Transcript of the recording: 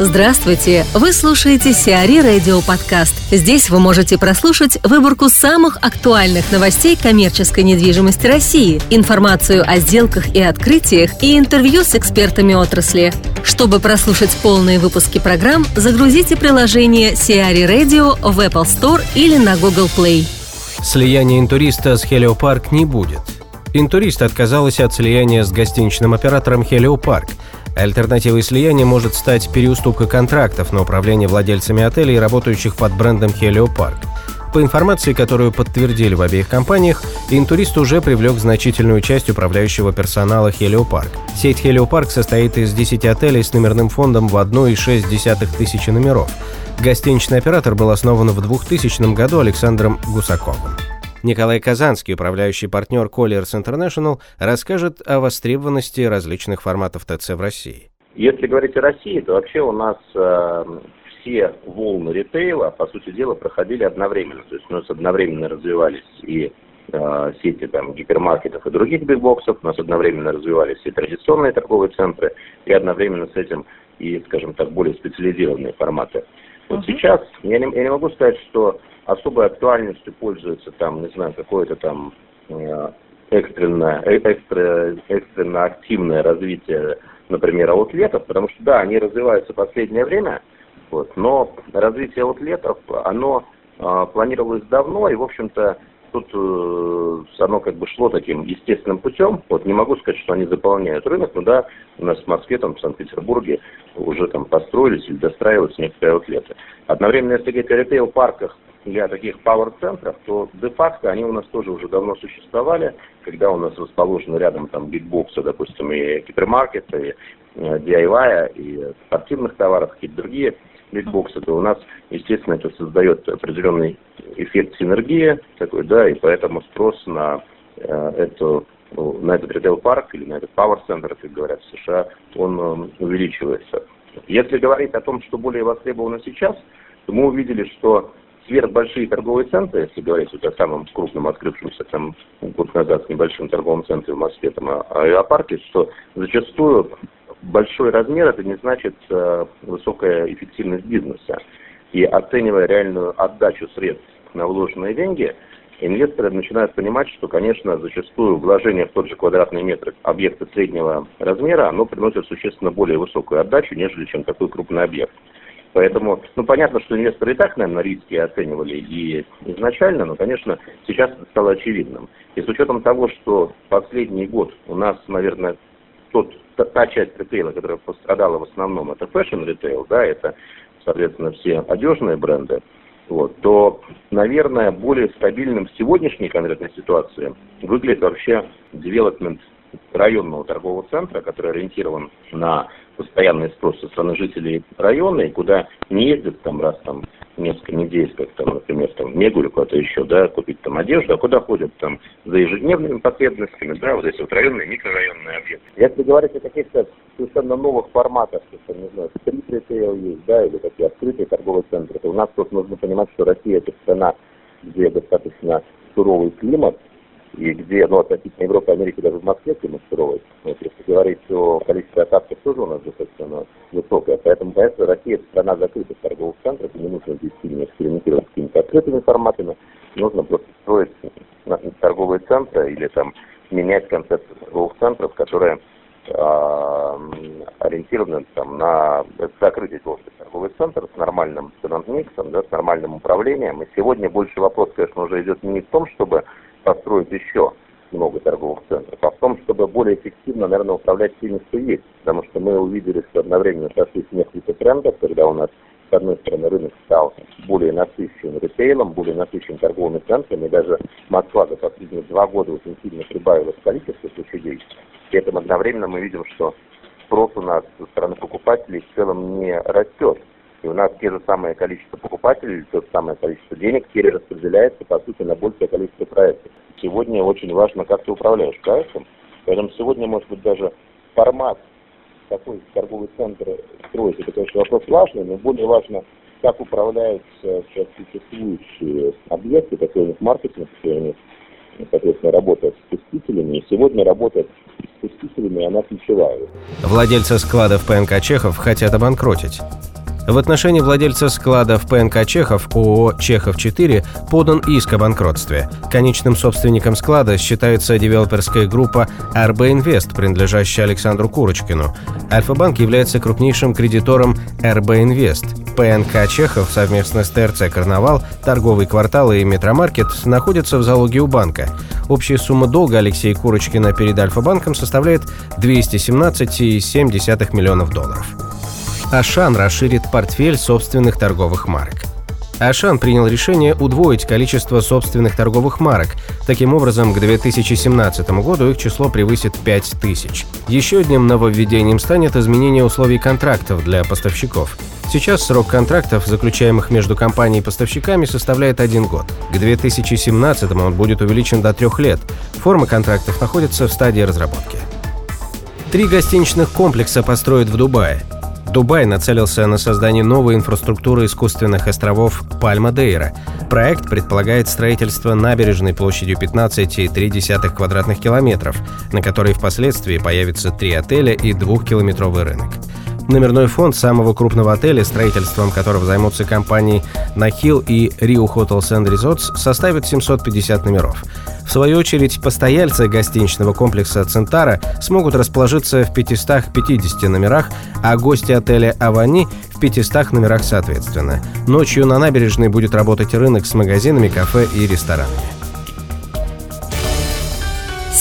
Здравствуйте! Вы слушаете Сиари Радио Подкаст. Здесь вы можете прослушать выборку самых актуальных новостей коммерческой недвижимости России, информацию о сделках и открытиях и интервью с экспертами отрасли. Чтобы прослушать полные выпуски программ, загрузите приложение Сиари Radio в Apple Store или на Google Play. Слияние интуриста с Park не будет. Интурист отказалась от слияния с гостиничным оператором Park – Альтернативой слияния может стать переуступка контрактов на управление владельцами отелей, работающих под брендом Park. По информации, которую подтвердили в обеих компаниях, Интурист уже привлек значительную часть управляющего персонала Park. Сеть Park состоит из 10 отелей с номерным фондом в 1,6 тысячи номеров. Гостиничный оператор был основан в 2000 году Александром Гусаковым. Николай Казанский, управляющий партнер Colliers International, расскажет о востребованности различных форматов ТЦ в России. Если говорить о России, то вообще у нас э, все волны ритейла, по сути дела, проходили одновременно. То есть у нас одновременно развивались и э, сети там, гипермаркетов и других бигбоксов, у нас одновременно развивались и традиционные торговые центры, и одновременно с этим и, скажем так, более специализированные форматы. Вот uh-huh. сейчас я не, я не могу сказать, что особой актуальностью пользуется там, не знаю, какое-то там э, экстренное, э, экстра, экстренно активное развитие, например, аутлетов, потому что, да, они развиваются в последнее время, вот, но развитие аутлетов, оно э, планировалось давно, и, в общем-то, тут э, оно как бы шло таким естественным путем. Вот не могу сказать, что они заполняют рынок, но да, у нас в Москве, там, в Санкт-Петербурге уже там построились или достраиваются некоторые аутлеты. Одновременно, если говорить о ритейл-парках, для таких пауэр-центров, то де-факто они у нас тоже уже давно существовали, когда у нас расположены рядом там бигбоксы, допустим, и гипермаркеты, и э, DIY, и спортивных товаров, какие-то другие бигбоксы, то у нас, естественно, это создает определенный эффект синергии такой, да, и поэтому спрос на э, эту ну, на этот ритейл-парк или на этот пауэр-центр, как говорят в США, он э, увеличивается. Если говорить о том, что более востребовано сейчас, то мы увидели, что сверхбольшие торговые центры, если говорить о самом крупном открывшемся там год назад небольшим торговым центром в Москве, там, аэропарке, что зачастую большой размер это не значит э, высокая эффективность бизнеса. И оценивая реальную отдачу средств на вложенные деньги, инвесторы начинают понимать, что, конечно, зачастую вложение в тот же квадратный метр объекта среднего размера, оно приносит существенно более высокую отдачу, нежели чем такой крупный объект. Поэтому, ну, понятно, что инвесторы и так, наверное, риски оценивали и изначально, но, конечно, сейчас это стало очевидным. И с учетом того, что последний год у нас, наверное, тот, та, та часть ритейла, которая пострадала в основном, это fashion -ритейл, да, это, соответственно, все одежные бренды, вот, то, наверное, более стабильным в сегодняшней конкретной ситуации выглядит вообще девелопмент районного торгового центра, который ориентирован на постоянный спрос со стороны жителей района, и куда не ездят там раз там несколько недель, как там, например, там в Мегу куда-то еще, да, купить там одежду, а куда ходят там за ежедневными потребностями, да, вот эти вот районные, микрорайонные объекты. Если говорить о каких-то совершенно новых форматах, что, не знаю, стрит ритейл есть, да, или такие открытые торговые центры, то у нас тут нужно понимать, что Россия это страна, где достаточно суровый климат, и где, ну, относительно Европы Америки даже в Москве суровый. Вот, если говорить о количестве осадков, тоже у нас достаточно высокое. Поэтому, поэтому Россия страна закрытых торговых центров, и не нужно здесь сильно экспериментировать с какими-то открытыми форматами. Нужно просто строить торговые центры или там менять концепцию торговых центров, которые э, ориентированы там, на закрытый доступ торговый центр с нормальным миксом, да, с нормальным управлением. И сегодня больше вопрос, конечно, уже идет не в том, чтобы построить еще много торговых центров, а в том, чтобы более эффективно, наверное, управлять теми, что есть. Потому что мы увидели, что одновременно сошлись несколько трендов, когда у нас, с одной стороны, рынок стал более насыщен ритейлом, более насыщен торговыми центрами, и даже Москва за последние два года очень сильно прибавилась количество площадей. При этом одновременно мы видим, что спрос у нас со стороны покупателей в целом не растет. И у нас те же самое количество покупателей, то же самое количество денег перераспределяется, по сути, на большее количество проектов. Сегодня очень важно, как ты управляешь проектом. Поэтому сегодня, может быть, даже формат такой торговый центр строить, это, конечно, вопрос важный, но более важно, как управляются сейчас существующие объекты, какой у них маркетинг, у них, соответственно, работает с посетителями. И сегодня работает с посетителями, она ключевая. Владельцы складов ПНК Чехов хотят обанкротить. В отношении владельца склада в ПНК «Чехов» ООО «Чехов-4» подан иск о банкротстве. Конечным собственником склада считается девелоперская группа «РБ Инвест», принадлежащая Александру Курочкину. Альфа-банк является крупнейшим кредитором «РБ Инвест». ПНК «Чехов» совместно с ТРЦ «Карнавал», торговый квартал и метромаркет находятся в залоге у банка. Общая сумма долга Алексея Курочкина перед Альфа-банком составляет 217,7 миллионов долларов. Ашан расширит портфель собственных торговых марок. Ашан принял решение удвоить количество собственных торговых марок. Таким образом, к 2017 году их число превысит 5000. Еще одним нововведением станет изменение условий контрактов для поставщиков. Сейчас срок контрактов, заключаемых между компанией и поставщиками, составляет один год. К 2017 он будет увеличен до трех лет. Форма контрактов находится в стадии разработки. Три гостиничных комплекса построят в Дубае. Дубай нацелился на создание новой инфраструктуры искусственных островов Пальма-Дейра. Проект предполагает строительство набережной площадью 15,3 квадратных километров, на которой впоследствии появится три отеля и двухкилометровый рынок. Номерной фонд самого крупного отеля, строительством которого займутся компании Нахил и Rio Hotels and Resorts, составит 750 номеров. В свою очередь, постояльцы гостиничного комплекса «Центара» смогут расположиться в 550 номерах, а гости отеля «Авани» в 500 номерах соответственно. Ночью на набережной будет работать рынок с магазинами, кафе и ресторанами.